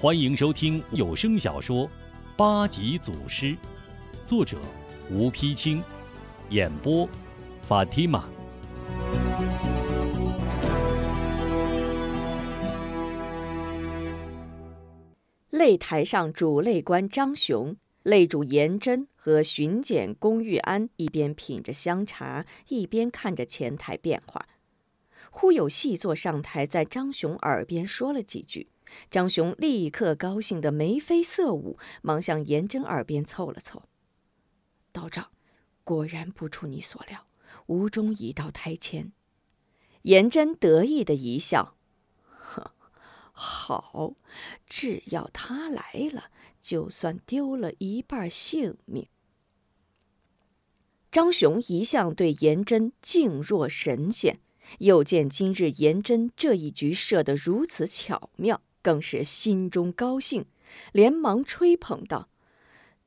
欢迎收听有声小说《八级祖师》，作者吴丕清，演播法蒂玛。擂台上，主擂官张雄、擂主严真和巡检龚玉安一边品着香茶，一边看着前台变化。忽有细作上台，在张雄耳边说了几句。张雄立刻高兴得眉飞色舞，忙向颜真耳边凑了凑。道长，果然不出你所料，吴中已到台前。颜真得意的一笑：“呵，好，只要他来了，就算丢了一半性命。”张雄一向对颜真敬若神仙，又见今日颜真这一局设得如此巧妙。更是心中高兴，连忙吹捧道：“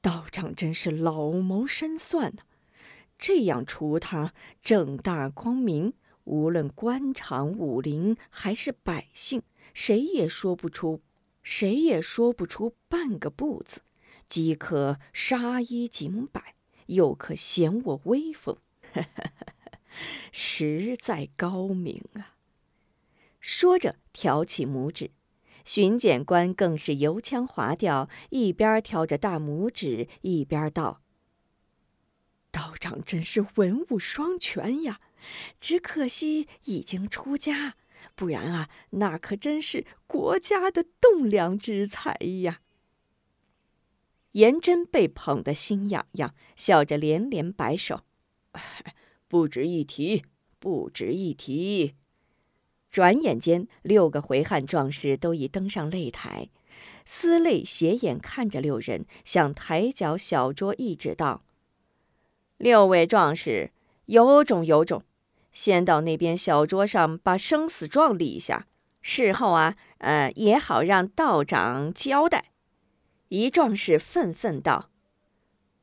道长真是老谋深算呐！这样除他，正大光明，无论官场武林还是百姓，谁也说不出，谁也说不出半个不字，即可杀一儆百，又可显我威风，实在高明啊！”说着，挑起拇指。巡检官更是油腔滑调，一边挑着大拇指，一边道：“道长真是文武双全呀，只可惜已经出家，不然啊，那可真是国家的栋梁之才呀。”严真被捧得心痒痒，笑着连连摆手：“不值一提，不值一提。”转眼间，六个回汉壮士都已登上擂台。司泪斜眼看着六人，向台脚小桌一指道：“六位壮士，有种有种，先到那边小桌上把生死状立一下，事后啊，呃，也好让道长交代。”一壮士愤愤道：“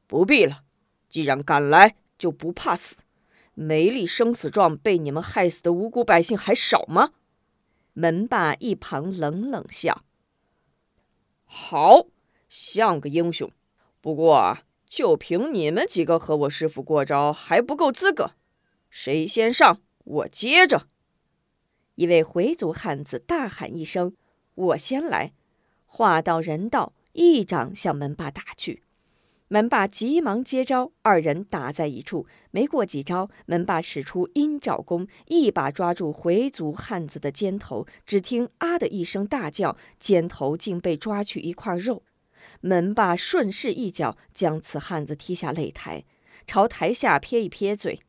不必了，既然敢来，就不怕死。”没立生死状，被你们害死的无辜百姓还少吗？门霸一旁冷冷笑：“好像个英雄，不过就凭你们几个和我师傅过招还不够资格。谁先上，我接着。”一位回族汉子大喊一声：“我先来！”话到人到，一掌向门霸打去。门霸急忙接招，二人打在一处。没过几招，门霸使出鹰爪功，一把抓住回族汉子的肩头。只听“啊”的一声大叫，肩头竟被抓去一块肉。门霸顺势一脚将此汉子踢下擂台，朝台下撇一撇嘴：“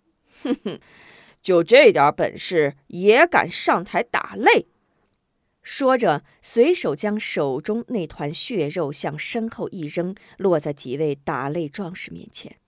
哼哼，就这点本事也敢上台打擂？”说着，随手将手中那团血肉向身后一扔，落在几位打擂壮士面前。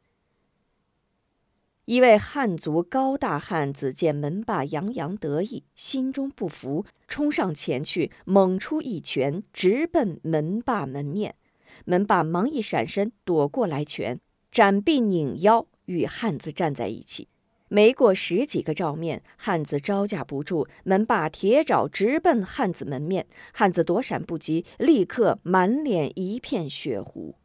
一位汉族高大汉子见门霸洋洋得意，心中不服，冲上前去，猛出一拳，直奔门霸门面。门霸忙一闪身，躲过来拳，展臂拧腰，与汉子站在一起。没过十几个照面，汉子招架不住，门霸铁爪直奔汉子门面。汉子躲闪不及，立刻满脸一片血糊。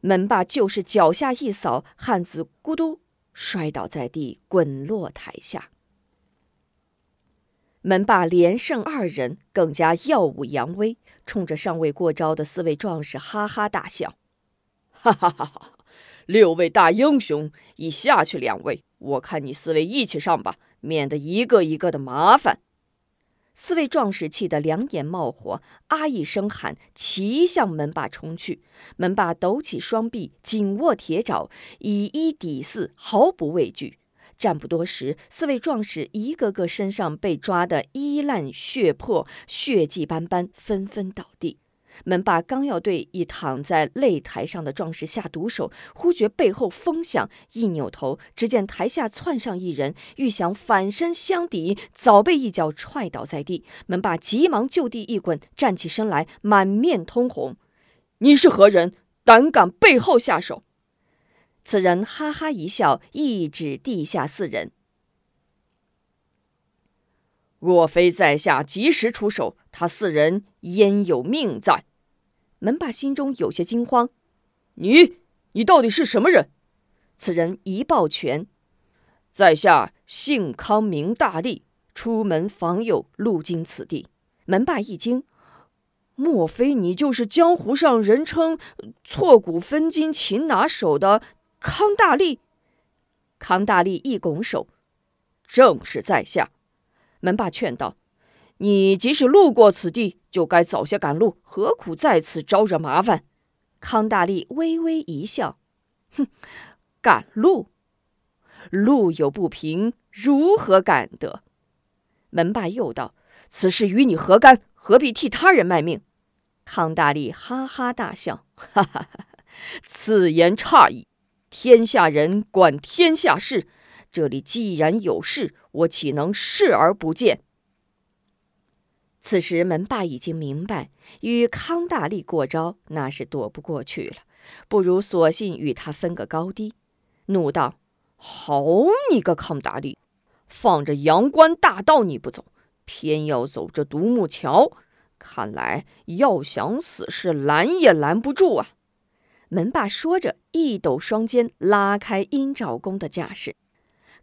门霸就是脚下一扫，汉子咕嘟摔倒在地，滚落台下。门霸连胜二人，更加耀武扬威，冲着尚未过招的四位壮士哈哈大笑：“哈哈哈哈！六位大英雄已下去两位。”我看你四位一起上吧，免得一个一个的麻烦。四位壮士气得两眼冒火，啊一声喊，齐向门霸冲去。门霸抖起双臂，紧握铁爪，以一抵四，毫不畏惧。战不多时，四位壮士一个个身上被抓得衣烂血破，血迹斑斑，纷纷倒地。门霸刚要对已躺在擂台上的壮士下毒手，忽觉背后风响，一扭头，只见台下窜上一人，欲想反身相抵，早被一脚踹倒在地。门霸急忙就地一滚，站起身来，满面通红：“你是何人？胆敢背后下手？”此人哈哈一笑，一指地下四人：“若非在下及时出手，他四人焉有命在？”门霸心中有些惊慌：“你，你到底是什么人？”此人一抱拳：“在下姓康名大力，出门访友，路经此地。”门霸一惊：“莫非你就是江湖上人称挫骨分筋擒拿手的康大力？”康大力一拱手：“正是在下。”门霸劝道：“你即使路过此地，就该早些赶路，何苦在此招惹麻烦？”康大力微微一笑：“哼，赶路，路有不平，如何赶得？”门霸又道：“此事与你何干？何必替他人卖命？”康大力哈哈大笑：“哈哈哈，此言差矣。天下人管天下事。”这里既然有事，我岂能视而不见？此时门霸已经明白，与康大力过招那是躲不过去了，不如索性与他分个高低。怒道：“好你个康大力，放着阳关大道你不走，偏要走这独木桥，看来要想死是拦也拦不住啊！”门霸说着，一抖双肩，拉开鹰爪功的架势。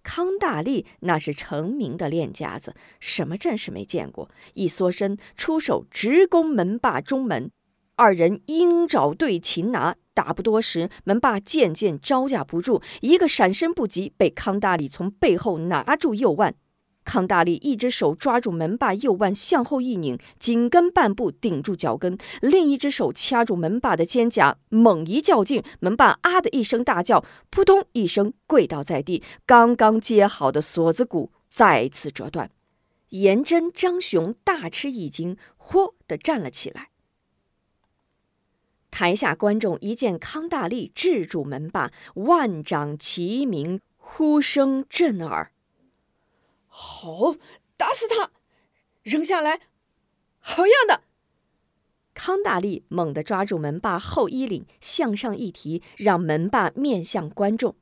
康大力那是成名的练家子，什么阵势没见过？一缩身，出手直攻门霸中门。二人鹰爪对擒拿，打不多时，门霸渐渐招架不住，一个闪身不及，被康大力从背后拿住右腕。康大力一只手抓住门霸右腕，向后一拧，紧跟半步顶住脚跟；另一只手掐住门霸的肩胛，猛一较劲，门霸啊的一声大叫，扑通一声跪倒在地，刚刚接好的锁子骨再次折断。颜真、张雄大吃一惊，嚯的站了起来。台下观众一见康大力制住门霸，万掌齐鸣，呼声震耳。好，打死他！扔下来！好样的！康大力猛地抓住门霸后衣领，向上一提，让门霸面向观众。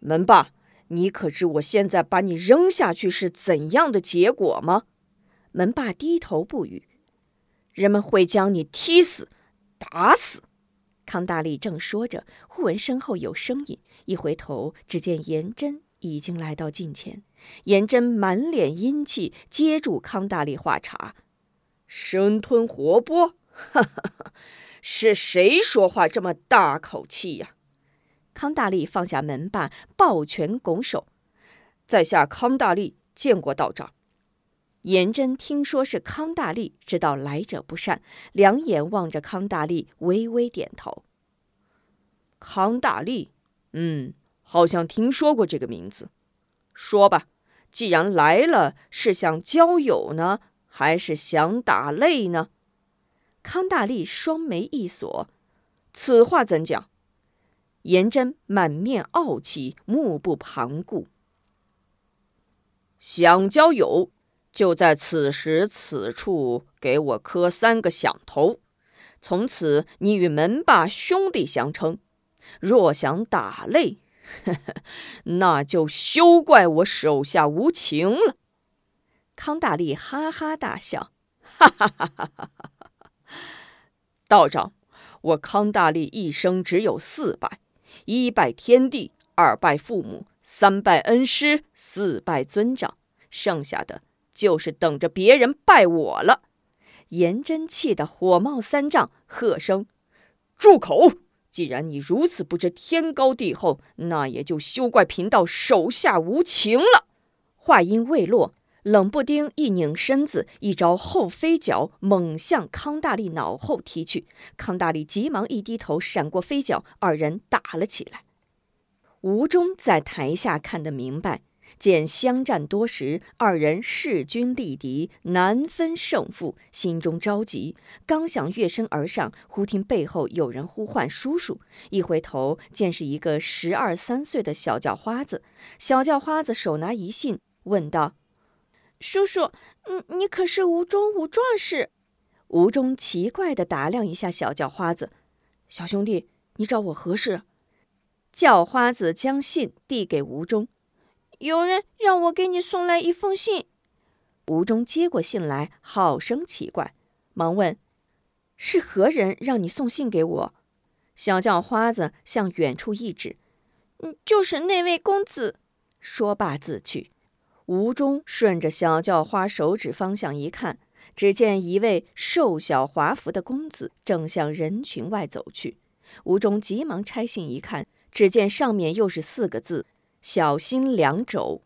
门霸，你可知我现在把你扔下去是怎样的结果吗？门霸低头不语。人们会将你踢死、打死。康大力正说着，忽闻身后有声音，一回头，只见颜真。已经来到近前，颜真满脸阴气，接住康大力话茬：“生吞活剥，哈哈哈！是谁说话这么大口气呀？”康大力放下门把，抱拳拱手：“在下康大力，见过道长。”颜真听说是康大力，知道来者不善，两眼望着康大力，微微点头：“康大力，嗯。”好像听说过这个名字，说吧，既然来了，是想交友呢，还是想打擂呢？康大力双眉一锁，此话怎讲？颜真满面傲气，目不旁顾。想交友，就在此时此处给我磕三个响头，从此你与门霸兄弟相称。若想打擂，呵 呵那就休怪我手下无情了。康大力哈哈大笑，哈哈哈哈哈哈！道长，我康大力一生只有四拜：一拜天地，二拜父母，三拜恩师，四拜尊长。剩下的就是等着别人拜我了。颜真气得火冒三丈，喝声：“住口！”既然你如此不知天高地厚，那也就休怪贫道手下无情了。话音未落，冷不丁一拧身子，一招后飞脚猛向康大力脑后踢去。康大力急忙一低头，闪过飞脚，二人打了起来。吴中在台下看得明白。见相战多时，二人势均力敌，难分胜负，心中着急。刚想跃身而上，忽听背后有人呼唤：“叔叔！”一回头，见是一个十二三岁的小叫花子。小叫花子手拿一信，问道：“叔叔，你你可是吴中武壮士？”吴中奇怪地打量一下小叫花子：“小兄弟，你找我何事？”叫花子将信递给吴中。有人让我给你送来一封信。吴中接过信来，好生奇怪，忙问：“是何人让你送信给我？小叫花子向远处一指：“嗯，就是那位公子。”说罢自去。吴中顺着小叫花手指方向一看，只见一位瘦小华服的公子正向人群外走去。吴中急忙拆信一看，只见上面又是四个字：“小心两肘。”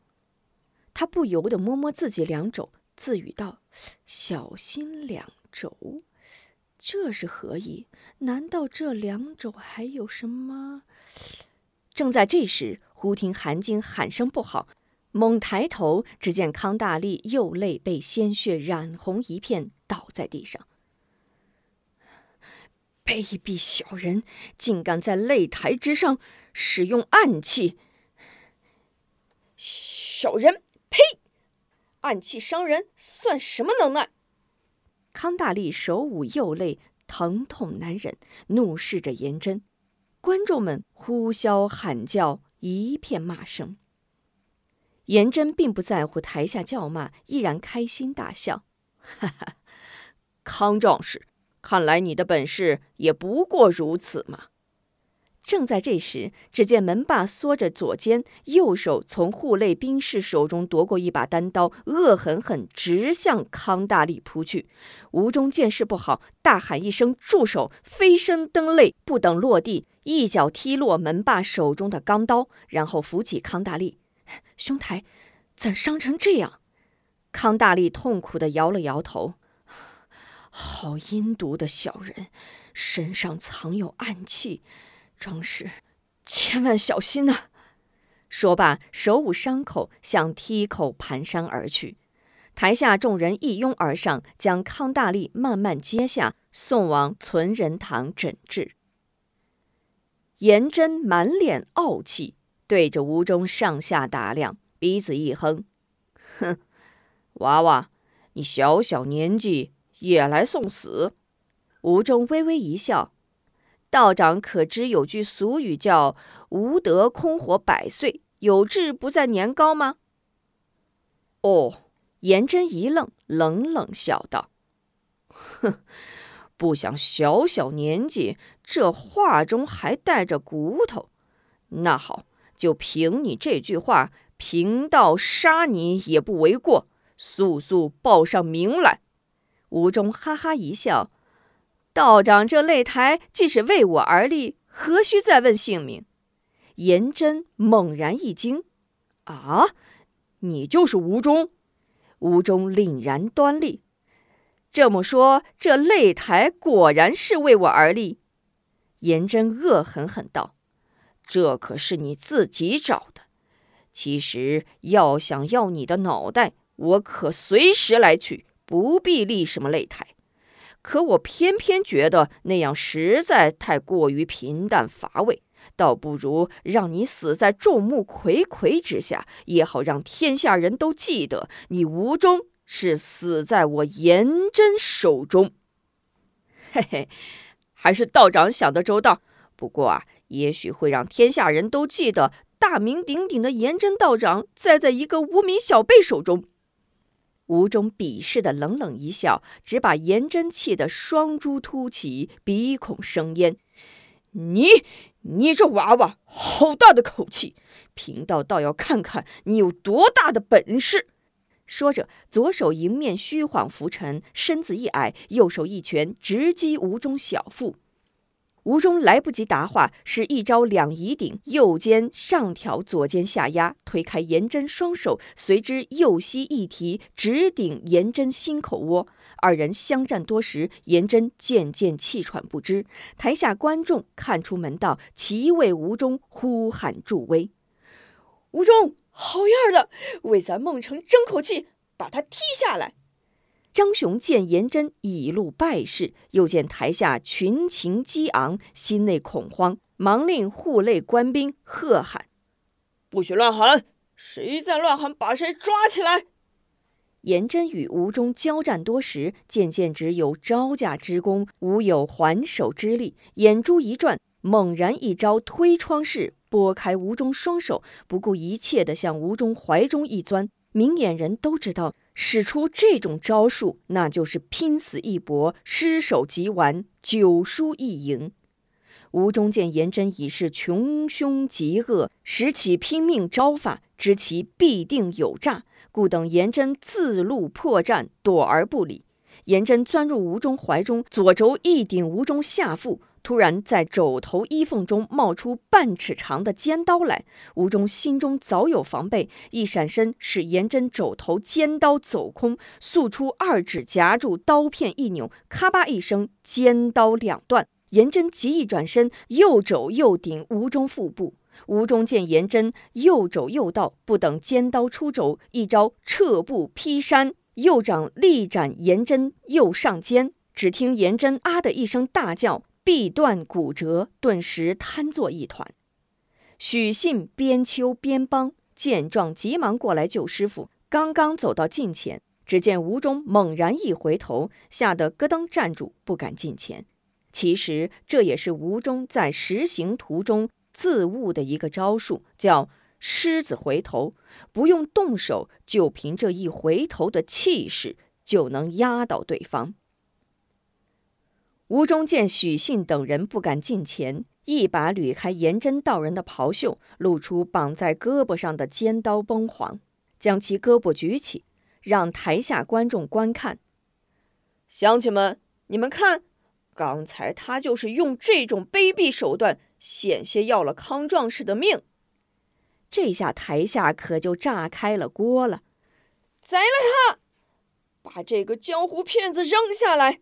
他不由得摸摸自己两肘，自语道：“小心两肘，这是何意？难道这两肘还有什么？”正在这时，忽听韩晶喊声不好。猛抬头，只见康大力右肋被鲜血染红一片，倒在地上。卑鄙小人，竟敢在擂台之上使用暗器！小人，呸！暗器伤人，算什么能耐？康大力手捂右肋，疼痛难忍，怒视着颜真。观众们呼啸喊叫，一片骂声。颜真并不在乎台下叫骂，依然开心大笑，哈哈！康壮士，看来你的本事也不过如此嘛。正在这时，只见门霸缩着左肩，右手从护卫兵士手中夺过一把单刀，恶狠狠直向康大力扑去。吴中见势不好，大喊一声：“住手！”飞身蹬肋，不等落地，一脚踢落门霸手中的钢刀，然后扶起康大力。兄台，怎伤成这样？康大力痛苦的摇了摇头。好阴毒的小人，身上藏有暗器，壮士千万小心呐！说罢，手捂伤口，向梯口蹒跚而去。台下众人一拥而上，将康大力慢慢接下，送往存仁堂诊治。颜真满脸傲气。对着吴中上下打量，鼻子一哼：“哼，娃娃，你小小年纪也来送死？”吴中微微一笑：“道长可知有句俗语叫‘无德空活百岁，有志不在年高’吗？”哦，颜真一愣，冷冷笑道：“哼，不想小小年纪，这话中还带着骨头。那好。”就凭你这句话，贫道杀你也不为过。速速报上名来！吴中哈哈一笑：“道长这擂台既是为我而立，何须再问姓名？”颜真猛然一惊：“啊，你就是吴中？”吴中凛然端立：“这么说，这擂台果然是为我而立？”颜真恶狠狠道。这可是你自己找的。其实要想要你的脑袋，我可随时来取，不必立什么擂台。可我偏偏觉得那样实在太过于平淡乏味，倒不如让你死在众目睽睽之下，也好让天下人都记得你吴中是死在我颜真手中。嘿嘿，还是道长想得周到。不过啊。也许会让天下人都记得大名鼎鼎的颜真道长栽在一个无名小辈手中。吴中鄙视的冷冷一笑，只把颜真气得双珠凸起，鼻孔生烟。你，你这娃娃，好大的口气！贫道倒要看看你有多大的本事。说着，左手迎面虚晃浮尘，身子一矮，右手一拳直击吴中小腹。吴中来不及答话，是一招两仪顶，右肩上挑，左肩下压，推开颜真双手，随之右膝一提，直顶颜真心口窝。二人相战多时，颜真渐渐气喘不支。台下观众看出门道，齐为吴中呼喊助威。吴中，好样的，为咱孟城争口气，把他踢下来。张雄见颜真已露败势，又见台下群情激昂，心内恐慌，忙令护内官兵喝喊：“不许乱喊！谁再乱喊，把谁抓起来！”颜真与吴中交战多时，渐渐只有招架之功，无有还手之力。眼珠一转，猛然一招推窗式拨开吴中双手，不顾一切地向吴中怀中一钻。明眼人都知道。使出这种招数，那就是拼死一搏，失手即完，九输一赢。吴中见颜真已是穷凶极恶，使其拼命招法，知其必定有诈，故等颜真自露破绽，躲而不理。颜真钻入吴中怀中，左肘一顶吴中下腹，突然在肘头衣缝中冒出半尺长的尖刀来。吴忠心中早有防备，一闪身使颜真肘头尖刀走空，速出二指夹住刀片一扭，咔吧一声，尖刀两断。颜真急一转身，右肘又顶吴中腹部。吴忠见颜真右肘右到，不等尖刀出肘，一招撤步劈山。右掌力斩颜真右上肩，只听颜真啊的一声大叫，臂断骨折，顿时瘫作一团。许信边秋边帮见状，急忙过来救师傅。刚刚走到近前，只见吴中猛然一回头，吓得咯噔站住，不敢近前。其实这也是吴中在实行途中自悟的一个招数，叫。狮子回头，不用动手，就凭这一回头的气势，就能压倒对方。吴中见许信等人不敢近前，一把捋开颜真道人的袍袖，露出绑在胳膊上的尖刀崩簧，将其胳膊举起，让台下观众观看。乡亲们，你们看，刚才他就是用这种卑鄙手段，险些要了康壮士的命。这下台下可就炸开了锅了！宰了他！把这个江湖骗子扔下来！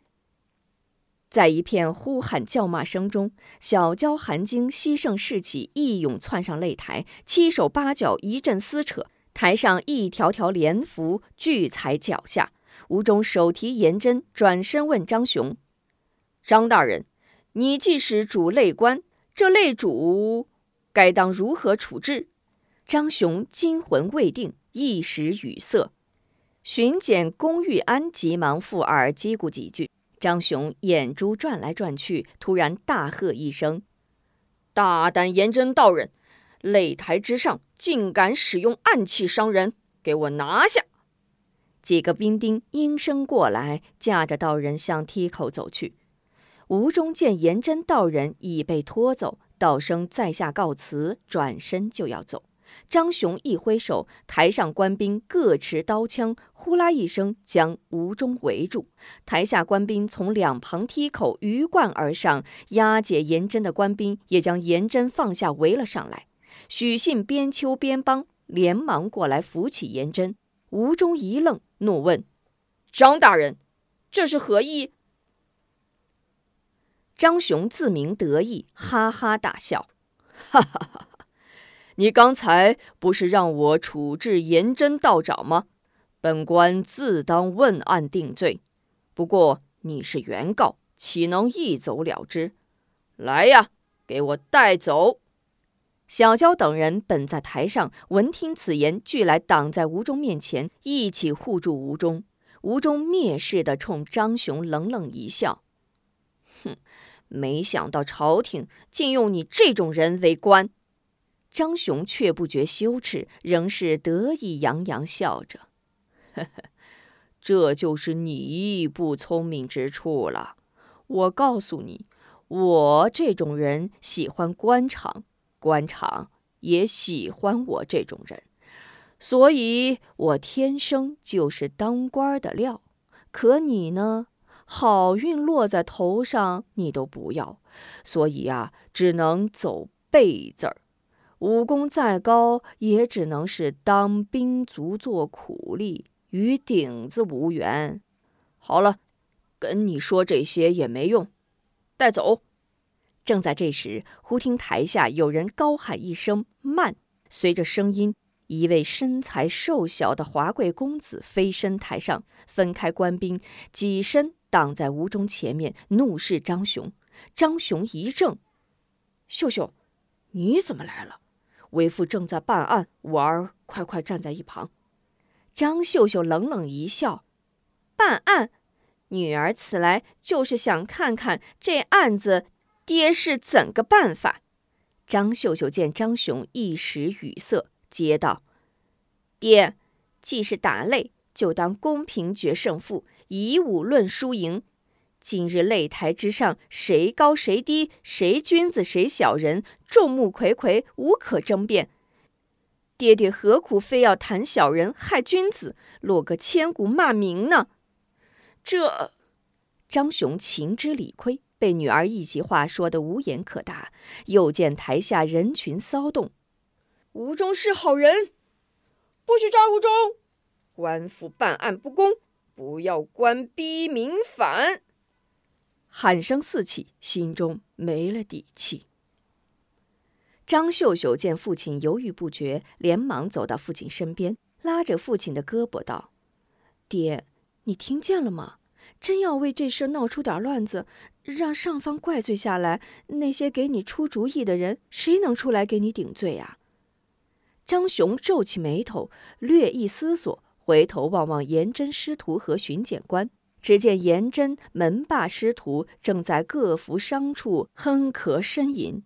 在一片呼喊叫骂声中，小娇、韩晶、西胜士气一涌窜上擂台，七手八脚一阵撕扯，台上一条条连符俱踩脚下。吴中手提银针，转身问张雄：“张大人，你既是主擂官，这擂主该当如何处置？”张雄惊魂未定，一时语塞。巡检龚玉安急忙附耳嘀咕几句。张雄眼珠转来转去，突然大喝一声：“大胆严真道人，擂台之上竟敢使用暗器伤人！给我拿下！”几个兵丁应声过来，架着道人向梯口走去。吴中见严真道人已被拖走，道生在下告辞，转身就要走。张雄一挥手，台上官兵各持刀枪，呼啦一声将吴中围住。台下官兵从两旁梯口鱼贯而上，押解严真的官兵也将严真放下，围了上来。许信边秋边帮连忙过来扶起严真。吴中一愣，怒问：“张大人，这是何意？”张雄自鸣得意，哈哈大笑：“哈哈哈！”你刚才不是让我处置严真道长吗？本官自当问案定罪。不过你是原告，岂能一走了之？来呀，给我带走！小娇等人本在台上，闻听此言，俱来挡在吴中面前，一起护住吴中。吴中蔑视地冲张雄冷冷一笑：“哼，没想到朝廷竟用你这种人为官。”张雄却不觉羞耻，仍是得意洋洋笑着：“呵呵，这就是你不聪明之处了。我告诉你，我这种人喜欢官场，官场也喜欢我这种人，所以我天生就是当官的料。可你呢，好运落在头上，你都不要，所以啊，只能走背字儿。”武功再高，也只能是当兵卒做苦力，与顶子无缘。好了，跟你说这些也没用，带走。正在这时，忽听台下有人高喊一声“慢”，随着声音，一位身材瘦小的华贵公子飞身台上，分开官兵，起身挡在吴中前面，怒视张雄。张雄一怔：“秀秀，你怎么来了？”为父正在办案，我儿快快站在一旁。张秀秀冷冷一笑：“办案，女儿此来就是想看看这案子，爹是怎个办法。”张秀秀见张雄一时语塞，接道：“爹，既是打擂，就当公平决胜负，以武论输赢。今日擂台之上，谁高谁低，谁君子谁小人，众目睽睽，无可争辩。爹爹何苦非要谈小人害君子，落个千古骂名呢？这，张雄情知理亏，被女儿一席话说得无言可答。又见台下人群骚动，吴忠是好人，不许抓吴忠！官府办案不公，不要官逼民反！喊声四起，心中没了底气。张秀秀见父亲犹豫不决，连忙走到父亲身边，拉着父亲的胳膊道：“爹，你听见了吗？真要为这事闹出点乱子，让上方怪罪下来，那些给你出主意的人，谁能出来给你顶罪呀？”张雄皱起眉头，略一思索，回头望望严真师徒和巡检官，只见严真门霸师徒正在各服商处哼咳呻吟。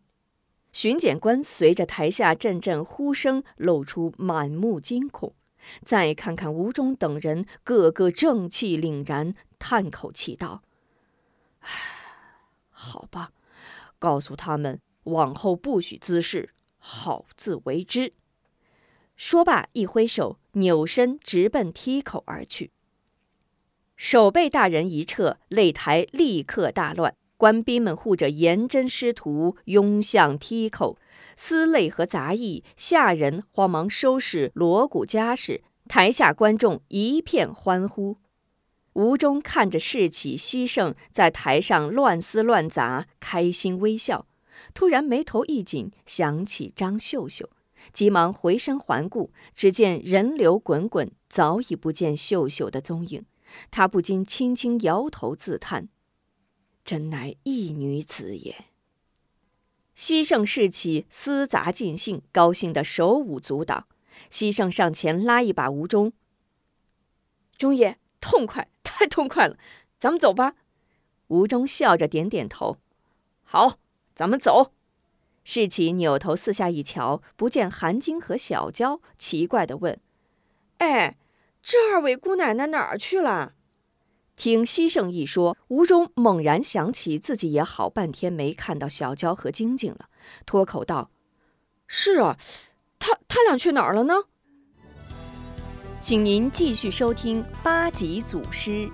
巡检官随着台下阵阵呼声，露出满目惊恐。再看看吴中等人，个个正气凛然，叹口气道：“唉，好吧，告诉他们往后不许滋事，好自为之。”说罢，一挥手，扭身直奔梯口而去。守备大人一撤，擂台立刻大乱。官兵们护着严真师徒拥向梯口，撕擂和杂役，下人慌忙收拾锣鼓家事，台下观众一片欢呼。吴中看着士气西盛，在台上乱撕乱砸，开心微笑。突然眉头一紧，想起张秀秀，急忙回身环顾，只见人流滚滚，早已不见秀秀的踪影。他不禁轻轻摇头自叹。真乃一女子也。西圣士气厮杂尽兴，高兴得手舞足蹈。西圣上前拉一把吴中，中爷痛快，太痛快了，咱们走吧。吴中笑着点点头，好，咱们走。士奇扭头四下一瞧，不见韩晶和小娇，奇怪地问：“哎，这二位姑奶奶哪儿去了？”听西圣一说，吴中猛然想起自己也好半天没看到小娇和晶晶了，脱口道：“是啊，他他俩去哪儿了呢？”请您继续收听八级祖师。